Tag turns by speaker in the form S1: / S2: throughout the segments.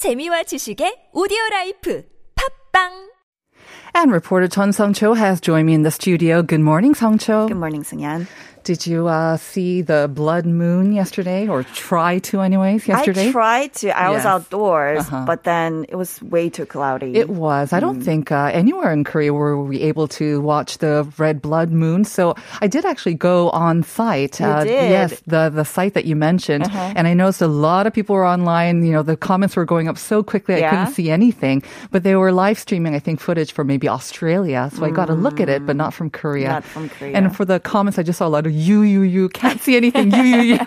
S1: 재미와 지식의 오디오 라이프 팝빵
S2: And reporter Chun Sung Cho has joined me in the studio. Good morning, Sung Cho.
S3: Good morning, Sungyan.
S2: Did you uh, see the blood moon yesterday, or try to, anyways, yesterday?
S3: I tried to. I was outdoors,
S2: Uh-huh.
S3: but then it was way too cloudy.
S2: It was. I
S3: Mm.
S2: don't think uh, anywhere in Korea were we able to watch the red blood moon. So I did actually go on site.
S3: You
S2: uh,
S3: did? Uh-huh.
S2: Yes, the the site that you mentioned, and I noticed a lot of people were online. You know, the comments were going up so quickly I couldn't see anything. But they were live streaming, I think, footage for maybe Australia. So I got to look at it, but not from Korea.
S3: Mm. Not from Korea.
S2: And for the comments, I just saw a lot of you, you, you. Can't see anything. You, you, you.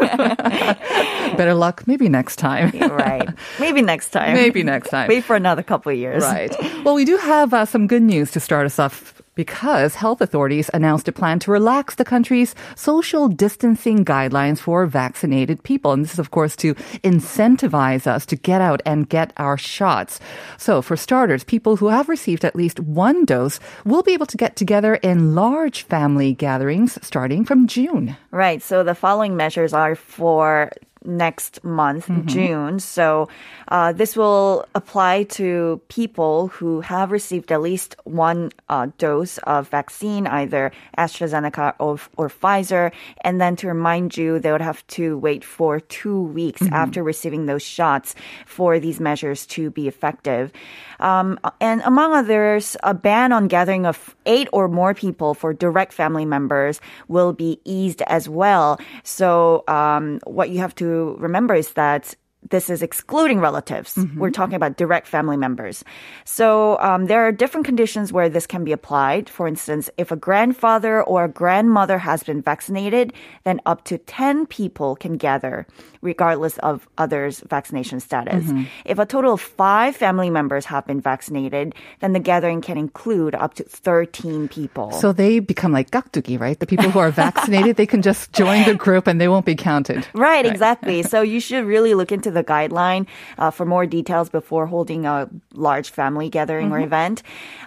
S2: Better luck. Maybe next time.
S3: right. Maybe next time.
S2: Maybe next time.
S3: Wait for another couple of years.
S2: Right. Well, we do have uh, some good news to start us off because health authorities announced a plan to relax the country's social distancing guidelines for vaccinated people. And this is, of course, to incentivize us to get out and get our shots. So, for starters, people who have received at least one dose will be able to get together in large family gatherings starting from June.
S3: Right. So the following measures are for next month,
S2: Mm-hmm.
S3: June. So uh, this will apply to people who have received at least one uh, dose of vaccine, either AstraZeneca or, or Pfizer. And then to remind you, they would have to wait for two weeks
S2: Mm-hmm.
S3: after receiving those shots for these measures to be effective. Um, and among others, a ban on gathering of eight or more people for direct family members will be eased as well. So, um, what you have to remember is that this is excluding relatives. Mm-hmm. We're talking about direct family members. So um, there are different conditions where this can be applied. For instance, if a grandfather or a grandmother has been vaccinated, then up to 10 people can gather, regardless of others' vaccination status. Mm-hmm. If a total of five family members have been vaccinated, then the gathering can include up to 13 people.
S2: So they become like gakdugi, right? The people who are vaccinated, they can just join the group and they won't be counted.
S3: Right, right. exactly. so you should really look into the guideline uh, for more details before holding a large family gathering or event.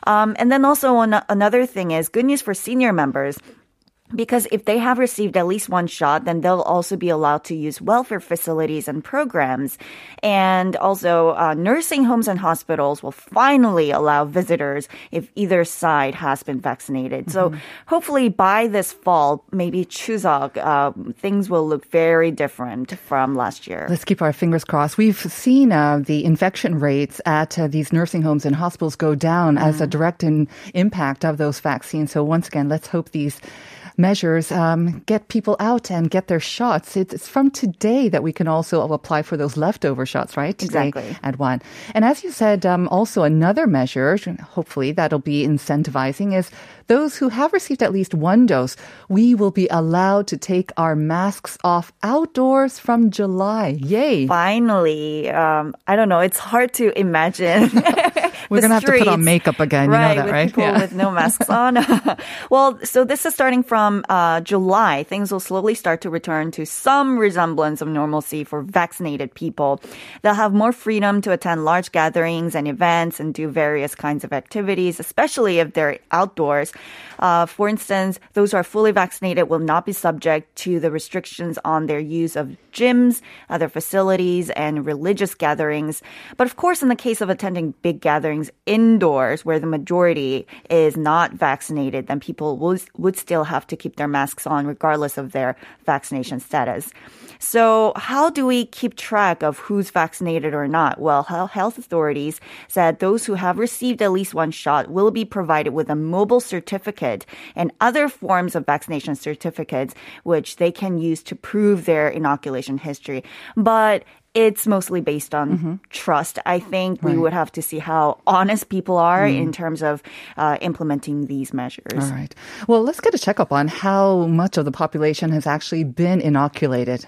S3: Um, and then also an- another thing is good news for senior members. Because if they have received at least one shot, then they'll also be allowed to use welfare facilities and programs. And also, uh, nursing homes and hospitals will finally allow visitors if either side has been vaccinated. So hopefully by this fall, maybe Chuseok, uh, things will look very different from last year.
S2: Let's keep our fingers crossed. We've seen uh, the infection rates at uh, these nursing homes and hospitals go down as a direct in- impact of those vaccines. So once again, let's hope these measures um, get people out and get their shots. It's, from today that we can also apply for those leftover shots, right? Today
S3: Exactly.
S2: At one. And as you said, um, also another measure, hopefully that'll be incentivizing, is those who have received at least one dose, we will be allowed to take our masks off outdoors from July. Yay.
S3: Finally, um, I don't know. It's hard to imagine.
S2: We're going to have to put on makeup again.
S3: right,
S2: you know that,
S3: with
S2: right?
S3: people with no masks on. well, so this is starting from uh, July. Things will slowly start to return to some resemblance of normalcy for vaccinated people. They'll have more freedom to attend large gatherings and events and do various kinds of activities, especially if they're outdoors. Uh, for instance, those who are fully vaccinated will not be subject to the restrictions on their use of gyms, other facilities, and religious gatherings. But of course, in the case of attending big gatherings indoors where the majority is not vaccinated, then people would, would still have to keep their masks on regardless of their vaccination status. So how do we keep track of who's vaccinated or not? Well, health authorities said those who have received at least one shot will be provided with a mobile certificate and other forms of vaccination certificates, which they can use to prove their inoculation history. But it's mostly based on trust. I think we would have to see how honest people are in terms of uh, implementing these measures.
S2: All right. Well, let's get a checkup on how much of the population has actually been inoculated.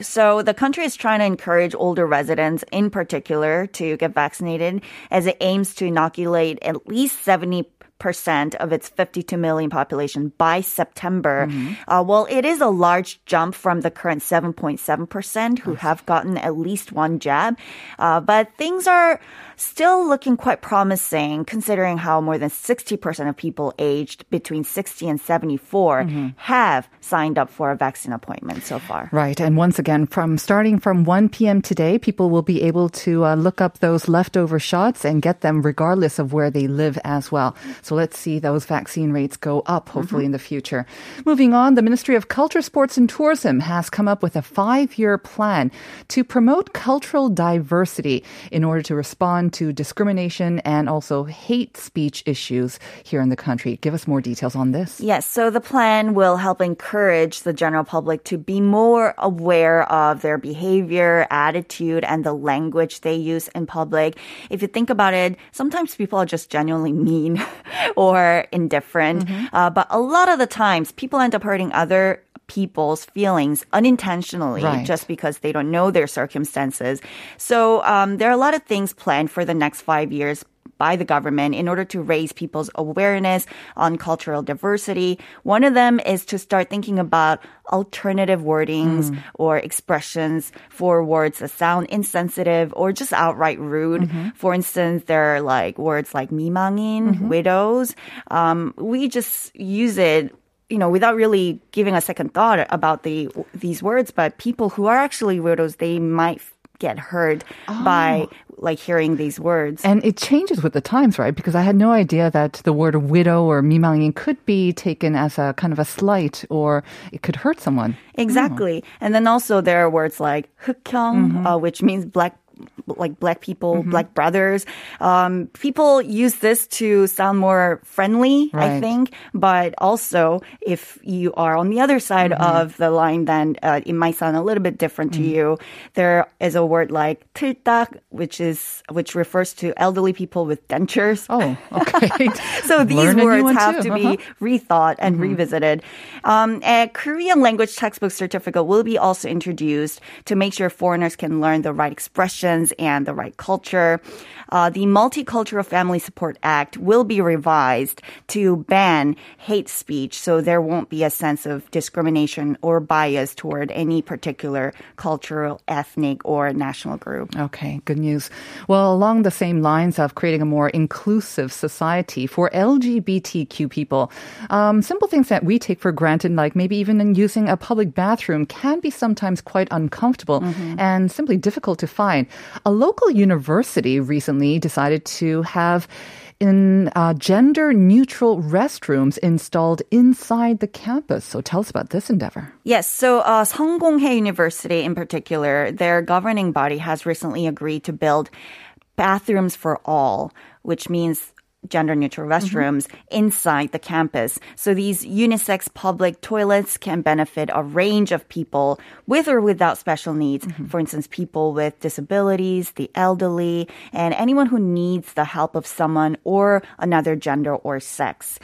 S3: So the country is trying to encourage older residents in particular to get vaccinated as it aims to inoculate at least 70 percent of its 52 million population by September. Uh, well, it is a large jump from the current 7.7 percent who have gotten at least one jab, uh, but things are still looking quite promising considering how more than 60% of people aged between 60 and 74 have signed up for a vaccine appointment so far.
S2: Right. And once again, from starting from 1 p.m. today, people will be able to uh, look up those leftover shots and get them regardless of where they live as well. So let's see those vaccine rates go up, hopefully, in the future. Moving on, the Ministry of Culture, Sports and Tourism has come up with a five year plan to promote cultural diversity in order to respond to discrimination and also hate speech issues here in the country. Give us more details on this.
S3: Yes, so the plan will help encourage the general public to be more aware of their behavior, attitude, and the language they use in public. If you think about it, sometimes people are just genuinely mean or indifferent. Uh, but a lot of the times, people end up hurting other people's feelings unintentionally
S2: right.
S3: just because they don't know their circumstances. So um, there are a lot of things planned for the next five years by the government in order to raise people's awareness on cultural diversity. One of them is to start thinking about alternative wordings mm. or expressions for words that sound insensitive or just outright rude. Mm-hmm. For instance, there are like words like mimangin, mm-hmm. widows. Um, we just use it you know, without really giving a second thought about the these words, but people who are actually weirdos, they might get hurt oh. by like hearing these words.
S2: And it changes with the times, right? Because I had no idea that the word widow or mimangin could be taken as a kind of a slight or it could hurt someone.
S3: Exactly. Oh. And then also there are words like hukyong, mm-hmm. uh, which means black like black people, black brothers. Um, people use this to sound more friendly, I think. But also, if you are on the other side of the line, then uh, it might sound a little bit different to you. There is a word like 틀딱, which is which refers to elderly people with dentures.
S2: Oh, okay.
S3: So these words have
S2: too.
S3: to be
S2: Uh-huh.
S3: rethought and revisited. Um, a Korean language textbook certificate will be also introduced to make sure foreigners can learn the right and the right culture. Uh, the Multicultural Family Support Act will be revised to ban hate speech, so there won't be a sense of discrimination or bias toward any particular cultural, ethnic, or national group.
S2: Okay, good news. Well, along the same lines of creating a more inclusive society for LGBTQ people, um, simple things that we take for granted, like maybe even in using a public bathroom, can be sometimes quite uncomfortable and simply difficult to find. A local university recently decided to have in uh, gender neutral restrooms installed inside the campus. So tell us about this endeavor.
S3: Yes, so uh, Sungkonghoe University in particular, their governing body has recently agreed to build bathrooms for all, which means gender neutral mm-hmm. restrooms inside the campus. So these unisex public toilets can benefit a range of people with or without special needs. Mm-hmm. For instance, people with disabilities, the elderly, and anyone who needs the help of someone or another gender or sex.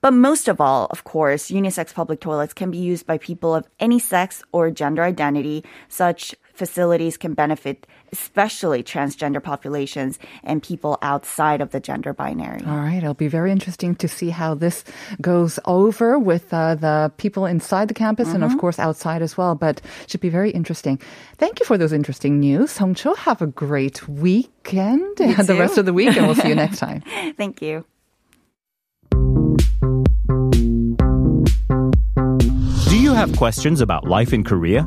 S3: But most of all, of course, unisex public toilets can be used by people of any sex or gender identity. Such facilities can benefit especially transgender populations and people outside of the gender binary.
S2: All right, it'll be very interesting to see how this goes over with uh, the people inside the campus and, of course, outside as well. But should be very interesting. Thank you for those interesting news, Song Cho. Have a great weekend and the rest of the week, and we'll see you next time.
S3: Thank you.
S4: Do you have questions about life in Korea?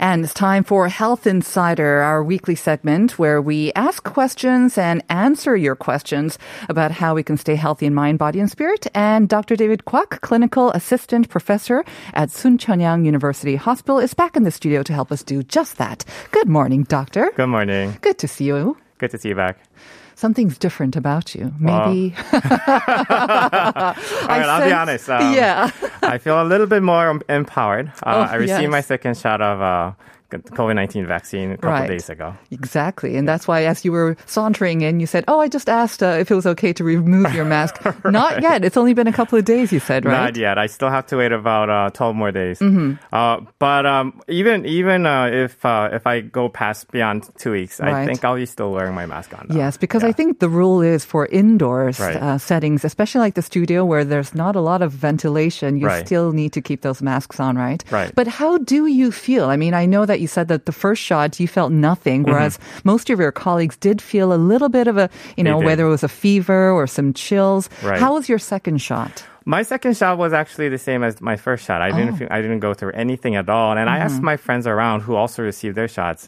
S2: And it's time for Health Insider, our weekly segment where we ask questions and answer your questions about how we can stay healthy in mind, body, and spirit. And Dr. David Kwok, clinical assistant professor at Soonchunhyang University Hospital, is back in the studio to help us do just that. Good morning, doctor.
S5: Good morning.
S2: Good to see you.
S5: Good to see you back.
S2: Something's different about you. Maybe.
S5: All right, I'll be honest. um,
S2: yeah.
S5: I feel a little bit more empowered. Uh,
S2: Oh,
S5: I received
S2: yes.
S5: my second shot of uh, COVID 19 vaccine a couple
S2: Right.
S5: days ago.
S2: Exactly. And that's why, as you were sauntering in, you said, Oh, I just asked uh, if it was okay to remove your mask. Not yet. It's only been a couple of days, you said, right?
S5: Not yet. I still have to wait about uh, 12 more days.
S2: Mm-hmm.
S5: Uh, but um, even even uh, if uh, if I go past beyond two weeks, I think I'll be still wearing my mask on. though.
S2: Yes, because I think the rule is for indoors
S5: Right.
S2: uh, settings, especially like the studio where there's not a lot of ventilation, you
S5: Right.
S2: still need to keep those masks on, right?
S5: Right.
S2: But how do you feel? I mean, I know that you said that the first shot you felt nothing,
S5: Mm-hmm.
S2: whereas most of your colleagues did feel a little bit of a, you know, whether it was a fever or some chills.
S5: Right.
S2: How was your second shot?
S5: My second shot was actually the same as my first shot. I
S2: Oh.
S5: didn't feel, I didn't go through anything at all. And I
S2: Mm-hmm.
S5: asked my friends around who also received their shots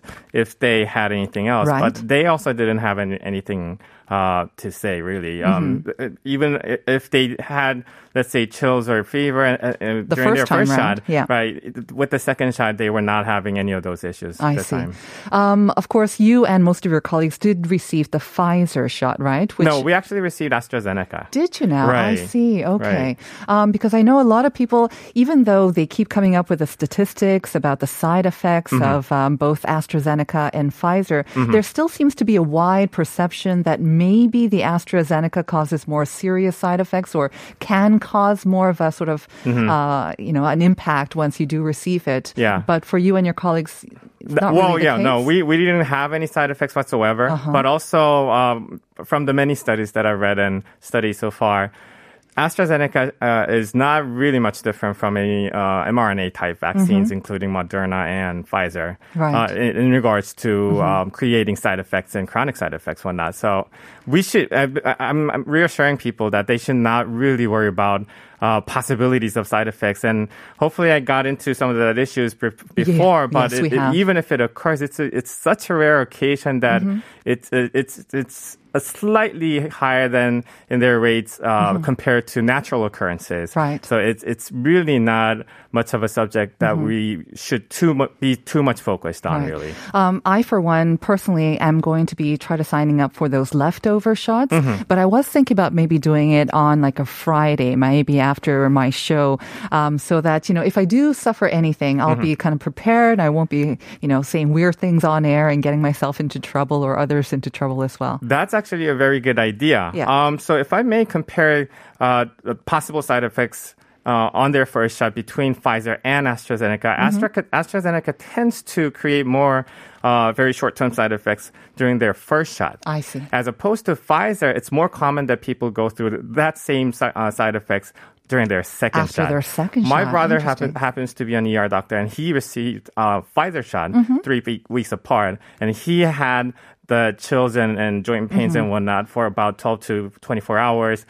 S5: if they had anything else,
S2: Right.
S5: but they also didn't have any, anything uh, to say really. Um,
S2: Mm-hmm.
S5: even if they had, let's say, chills or fever uh, uh,
S2: The
S5: during their first
S2: round,
S5: shot,
S2: yeah.
S5: right? With the second shot, they were not having any of those issues.
S2: I see.
S5: Time.
S2: Um, of course, you and most of your colleagues did receive the Pfizer shot, right? Which
S5: no, we actually received AstraZeneca.
S2: Did you now?
S5: Right.
S2: I see. Okay. Um, because I know a lot of people, even though they keep coming up with the statistics about the side effects
S5: Mm-hmm.
S2: of um, both AstraZeneca and Pfizer, there still seems to be a wide perception that maybe the AstraZeneca causes more serious side effects or can cause more of a sort of, uh, you know, an impact once you do receive it.
S5: Mm-hmm. Yeah.
S2: But for you and your colleagues, not
S5: well,
S2: really
S5: yeah, no, we, we didn't have any side effects whatsoever. But also, um, from the many studies that I've read and studied so far, AstraZeneca uh, is not really much different from any uh, mRNA type vaccines, including Moderna and Pfizer,
S2: Right.
S5: uh, in, in regards to um, creating side effects and chronic side effects, whatnot. So we should. I, I'm, I'm reassuring people that they should not really worry about. Uh, possibilities of side effects, and hopefully, I got into some of the issues be- before. but
S2: yes,
S5: it- it- even if it occurs, it's a, it's such a rare occasion that
S2: Mm-hmm.
S5: it's it's it's a slightly higher than in their rates uh, compared to natural occurrences.
S2: Mm-hmm. Right.
S5: So it's it's really not much of a subject that
S2: Mm-hmm.
S5: we should too mu- be too much focused on.
S2: Right.
S5: Really.
S2: Um, I, for one, personally am going to be try to signing up for those leftover shots.
S5: Mm-hmm.
S2: But I was thinking about maybe doing it on like a Friday, maybe after my show, um, so that you know if I do suffer anything, I'll
S5: Mm-hmm.
S2: be kind of prepared. I won't be you know saying weird things on air and getting myself into trouble or others into trouble as well.
S5: That's actually a very good idea.
S2: Yeah.
S5: Um, so if I may compare uh, possible side effects uh, on their first shot between Pfizer and AstraZeneca,
S2: Mm-hmm.
S5: Astra- AstraZeneca tends to create more uh, very short-term side effects during their first shot.
S2: I see.
S5: As opposed to Pfizer, it's more common that people go through that same uh, side effects during their second
S2: After
S5: shot.
S2: their second
S5: My
S2: shot.
S5: brother happen, happens to be an ER doctor, and he received a Pfizer shot
S2: Mm-hmm.
S5: three we- weeks apart, and he had the chills and, and joint pains
S2: Mm-hmm.
S5: and whatnot for about 12 to 24 hours.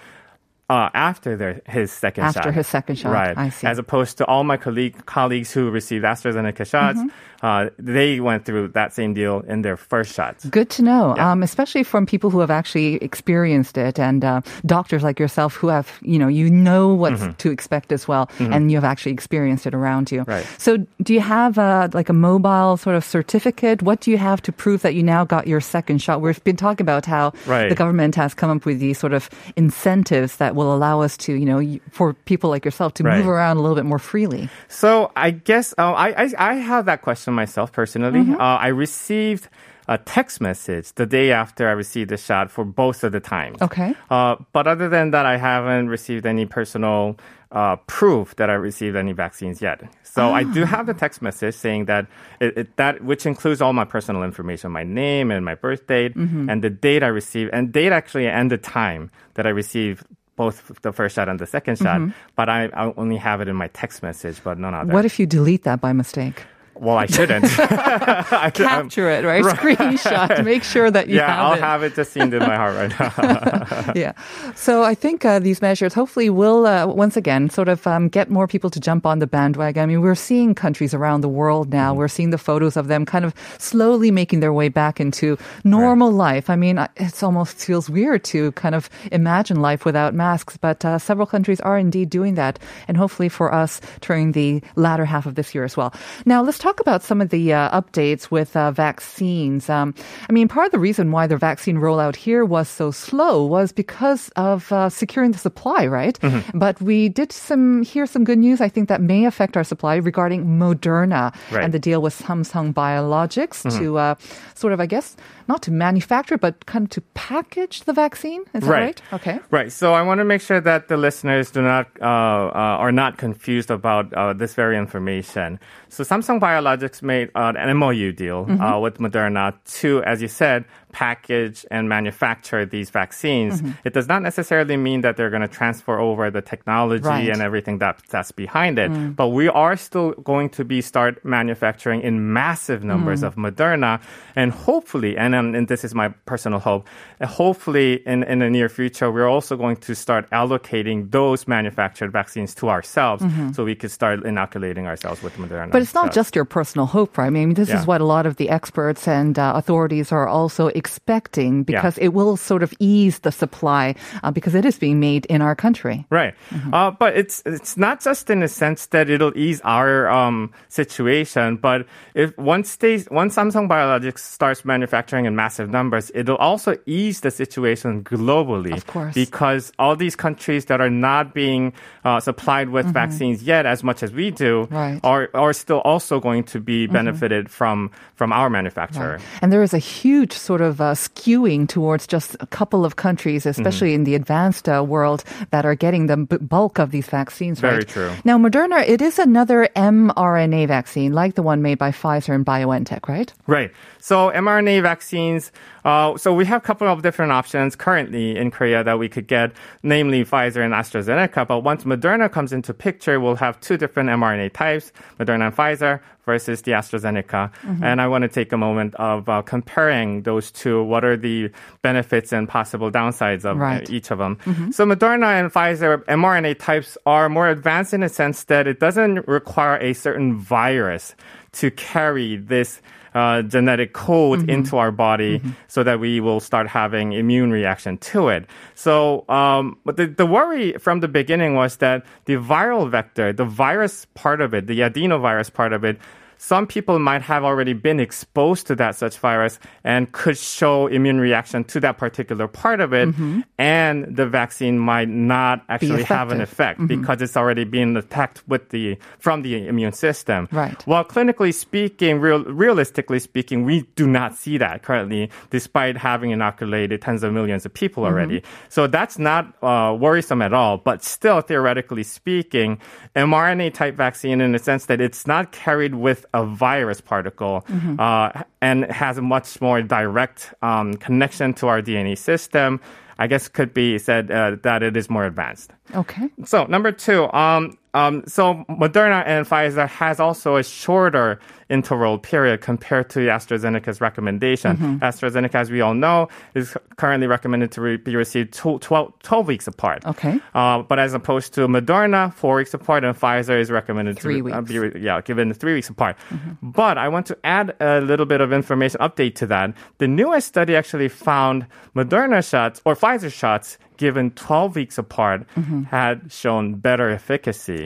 S5: Uh, after their, his second
S2: After
S5: shot.
S2: After his second shot.
S5: Right.
S2: I see.
S5: As opposed to all my colleague, colleagues who received AstraZeneca shots,
S2: Mm-hmm.
S5: uh, they went through that same deal in their first shots.
S2: Good to know,
S5: Yeah.
S2: um, especially from people who have actually experienced it and uh, doctors like yourself who have, you know, you know what to expect as well, and you have actually experienced it around you.
S5: Mm-hmm. Right.
S2: So, do you have uh, like a mobile sort of certificate? What do you have to prove that you now got your second shot? We've been talking about how
S5: Right.
S2: the government has come up with these sort of incentives that will allow us to, you know, for people like yourself to move around a little bit more freely.
S5: So I guess uh, I, I I have that question myself personally.
S2: Mm-hmm.
S5: Uh, I received a text message the day after I received the shot for both of the times.
S2: Okay.
S5: Uh, but other than that, I haven't received any personal uh, proof that I received any vaccines yet. So I do have the text message saying that it, it, that which includes all my personal information, my name and my birth date,
S2: Mm-hmm.
S5: and the date I received, and date actually and the time that I received. Both the first shot and the second shot, but I, I only have it in my text message, but none other.
S2: Mm-hmm. What if you delete that by mistake?
S5: Well, I shouldn't. I- I'm-
S2: Capture it, right? Screenshot. Make sure that you
S5: yeah,
S2: have
S5: I'll
S2: it.
S5: have it just in my heart right now.
S2: yeah. So I think uh, these measures hopefully will, uh, once again, sort of um, get more people to jump on the bandwagon. I mean, we're seeing countries around the world now. We're seeing the photos of them kind of slowly making their way back into normal life. I mean, it almost feels weird to kind of imagine life without masks, but uh, several countries are indeed doing that. And hopefully for us during the latter half of this year as well. Now, let's talk talk about some of the uh, updates with uh, vaccines. Um, I mean, part of the reason why the vaccine rollout here was so slow was because of uh, securing the supply, right?
S5: Mm-hmm.
S2: But we did some hear some good news. I think that may affect our supply regarding Moderna
S5: Right.
S2: and the deal with Samsung Biologics
S5: Mm-hmm.
S2: to uh, sort of, I guess, not to manufacture, but kind of to package the vaccine. Is that right? Okay.
S5: Right. So I want to make sure that the listeners do not uh, uh, are not confused about uh, this very information. So Samsung Biologics made uh, an MOU deal
S2: Mm-hmm.
S5: uh, with Moderna to, as you said, package and manufacture these vaccines.
S2: Mm-hmm.
S5: It does not necessarily mean that they're going to transfer over the technology
S2: Right. Mm.
S5: and everything that that's behind it. But we are still going to be start manufacturing in massive numbers
S2: Mm.
S5: of Moderna, and hopefully, and, um, and this is my personal hope, uh, hopefully in, in the near future, we're also going to start allocating those manufactured vaccines to ourselves, so we could start inoculating ourselves with Moderna.
S2: Mm-hmm. But it's not
S5: So-
S2: just your personal hope, right? I mean, this
S5: Yeah.
S2: is what a lot of the experts and uh, authorities are also expecting because it will sort of ease the supply uh, because it is being made in our country.
S5: Right. Uh, but it's it's not just in a sense that it'll ease our um, situation, but if once they once Samsung Biologics starts manufacturing in massive numbers, it'll also ease the situation globally.
S2: Of course.
S5: Because all these countries that are not being uh, supplied with vaccines yet as much as we do
S2: Mm-hmm. Right.
S5: are are still also going to be benefited from from our manufacturer.
S2: And there is a huge sort of uh, skewing towards just a couple of countries, especially in the advanced uh, world, that are getting the b- bulk of these vaccines.
S5: Very
S2: right?
S5: true.
S2: Now, Moderna, it is another mRNA vaccine, like the one made by Pfizer and BioNTech, right?
S5: Right. So mRNA vaccines. Uh, so we have a couple of different options currently in Korea that we could get, namely Pfizer and AstraZeneca. But once Moderna comes into picture, we'll have two different mRNA types, Moderna and Pfizer versus the AstraZeneca. And I want to take a moment of uh, comparing those two. What are the benefits and possible downsides of uh,
S2: Right.
S5: each of them? So Moderna and Pfizer mRNA types are more advanced in a sense that it doesn't require a certain virus to carry this uh, genetic code into our body so that we will start having immune reaction to it. So, um, but the, the worry from the beginning was that the viral vector, the virus part of it, the adenovirus part of it, some people might have already been exposed to that such virus and could show immune reaction to that particular part of it, mm-hmm. and the vaccine might not actually have an effect mm-hmm. because it's already been attacked with the from the immune system.
S2: Right.
S5: Well, clinically speaking, real, realistically speaking, we do not see that currently, despite having inoculated tens of millions of people mm-hmm. already. So that's not uh, worrisome at all. But still, theoretically speaking, mRNA type vaccine, in the sense that it's not carried with a virus particle uh, and has a much more direct um, connection to our DNA system. I guess could be said uh, that it is more advanced.
S2: Okay.
S5: So number two, um, um, so Moderna and Pfizer has also a shorter interval period compared to AstraZeneca's recommendation. AstraZeneca, as we all know, is currently recommended to re- be received tw- 12, 12 weeks apart.
S2: Okay.
S5: Uh, but as opposed to Moderna, four weeks apart, and Pfizer is recommended
S2: Three
S5: to uh,
S2: weeks.
S5: be re- yeah, given three weeks apart. But I want to add a little bit of information update to that. The newest study actually found Moderna shots or Pfizer shots given 12 weeks apart
S2: Mm-hmm.
S5: had shown better efficacy,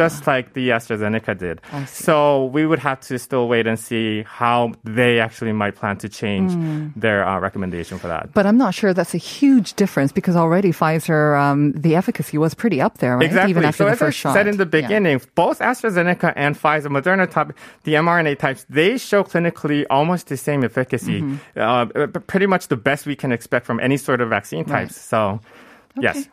S5: just like the AstraZeneca did.
S2: Ah.
S5: So we would have to still wait and see how they actually might plan to change
S2: Mm.
S5: their uh, recommendation for that.
S2: But I'm not sure that's a huge difference because already Pfizer, um, the efficacy was pretty up there, right?
S5: Exactly.
S2: Even after
S5: so
S2: the
S5: as
S2: first
S5: I
S2: shot.
S5: said in the
S2: Yeah.
S5: beginning, both AstraZeneca and Pfizer, Moderna type, the mRNA types, they show clinically almost the same efficacy.
S2: Mm-hmm.
S5: Uh, pretty much the best we can expect from any sort of vaccine
S2: Right.
S5: types. So, yes.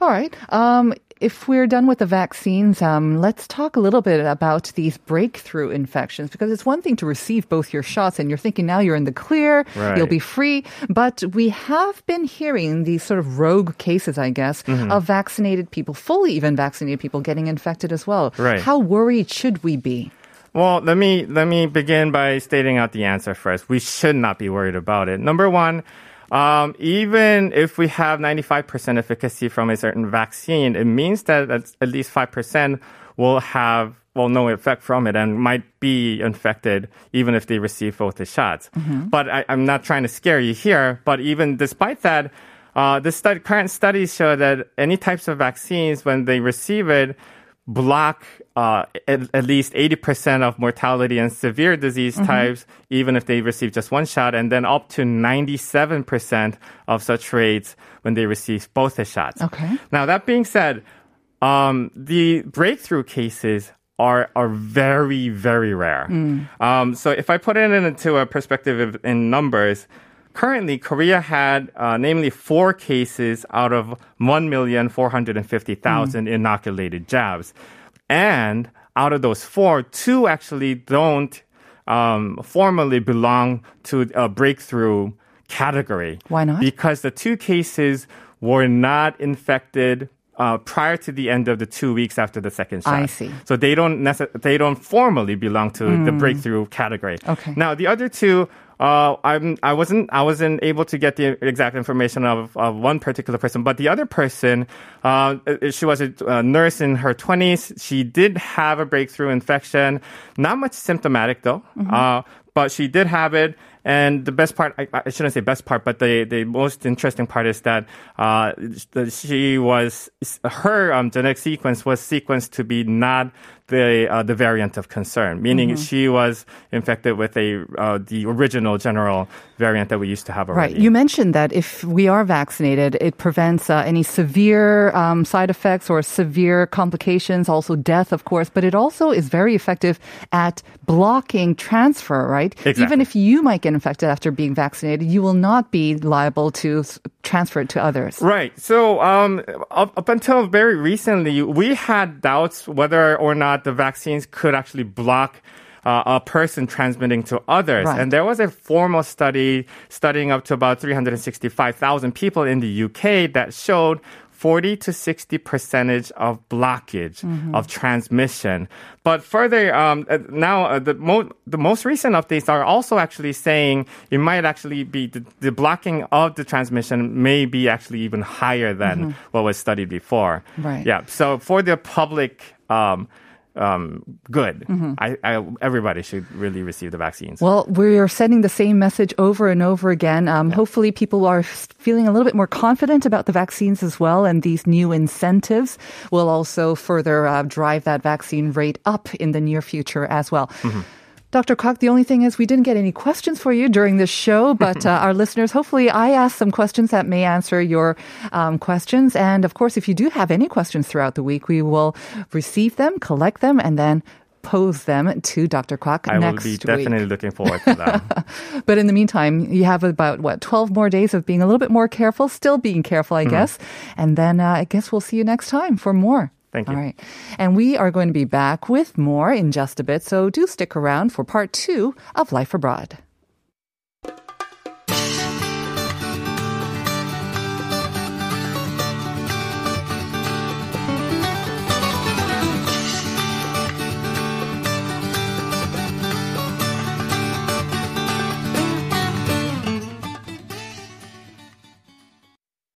S2: All right. Um, if we're done with the vaccines, um, let's talk a little bit about these breakthrough infections because it's one thing to receive both your shots and you're thinking now you're in the clear,
S5: Right.
S2: you'll be free. But we have been hearing these sort of rogue cases, I guess,
S5: Mm-hmm.
S2: of vaccinated people, fully even vaccinated people getting infected as well.
S5: Right.
S2: How worried should we be?
S5: Well, let me let me begin by stating out the answer first. We should not be worried about it. Number one, um, even if we have 95% efficacy from a certain vaccine, it means that at least 5% will have well no effect from it and might be infected even if they receive both the shots. But I, I'm not trying to scare you here. But even despite that, uh, the study, current studies show that any types of vaccines, when they receive it, block uh, at, at least 80% of mortality and severe disease types, even if they receive just one shot, and then up to 97% of such rates when they receive both the shots.
S2: Okay.
S5: Now, that being said, um, the breakthrough cases are are very very rare. Um, so if I put it into a perspective of, in numbers, currently Korea had uh, namely four cases out of one million four hundred and fifty thousand inoculated jabs, and out of those four, two actually don't um, formally belong to a breakthrough category.
S2: Why not?
S5: Because the two cases were not infected uh, prior to the end of the two weeks after the second shot.
S2: I see.
S5: So they don't necess- they don't formally belong to the breakthrough category.
S2: Okay.
S5: Now the other two. Uh, I'm, I wasn't, I wasn't able to get the exact information of, of one particular person, but the other person, uh, she was a, uh nurse in her 20s. She did have a breakthrough infection. Not much symptomatic though. Uh, but she did have it. And the best part, I, I shouldn't say best part, but the, the most interesting part is that, uh, she was, her, um, genetic sequence was sequenced to be not the, uh, the variant of concern, meaning she was infected with a, uh, the original general variant that we used to have already.
S2: Right. You mentioned that if we are vaccinated, it prevents uh, any severe um, side effects or severe complications, also death, of course, but it also is very effective at blocking transfer, right?
S5: Exactly.
S2: Even if you might get infected after being vaccinated, you will not be liable to transfer it to others.
S5: Right. So um, up, up until very recently, we had doubts whether or not the vaccines could actually block uh, a person transmitting to others.
S2: Right.
S5: And there was a formal study studying up to about 365,000 people in the UK that showed 40 to 60 percentage of blockage of transmission. But further, um, uh, now uh, the, mo- the most recent updates are also actually saying it might actually be the, the blocking of the transmission may be actually even higher than what was studied before.
S2: Right.
S5: Yeah. So for the public, um, um, good. I, I, everybody should really receive the vaccines.
S2: Well, we're sending the same message over and over again. Um, Hopefully, people are feeling a little bit more confident about the vaccines as well, and these new incentives will also further uh, drive that vaccine rate up in the near future as well. Dr. Kwok, the only thing is we didn't get any questions for you during this show, but uh, our listeners, hopefully I asked some questions that may answer your um, questions. And of course, if you do have any questions throughout the week, we will receive them, collect them, and then pose them to Dr. Kwok
S5: I will
S2: next
S5: be
S2: week.
S5: definitely looking forward to that.
S2: But in the meantime, you have about what 12 more days of being a little bit more careful, still being careful, I guess. And then uh, I guess we'll see you next time for more.
S5: Thank you.
S2: All right. And we are going to be back with more in just a bit. So do stick around for part two of Life Abroad.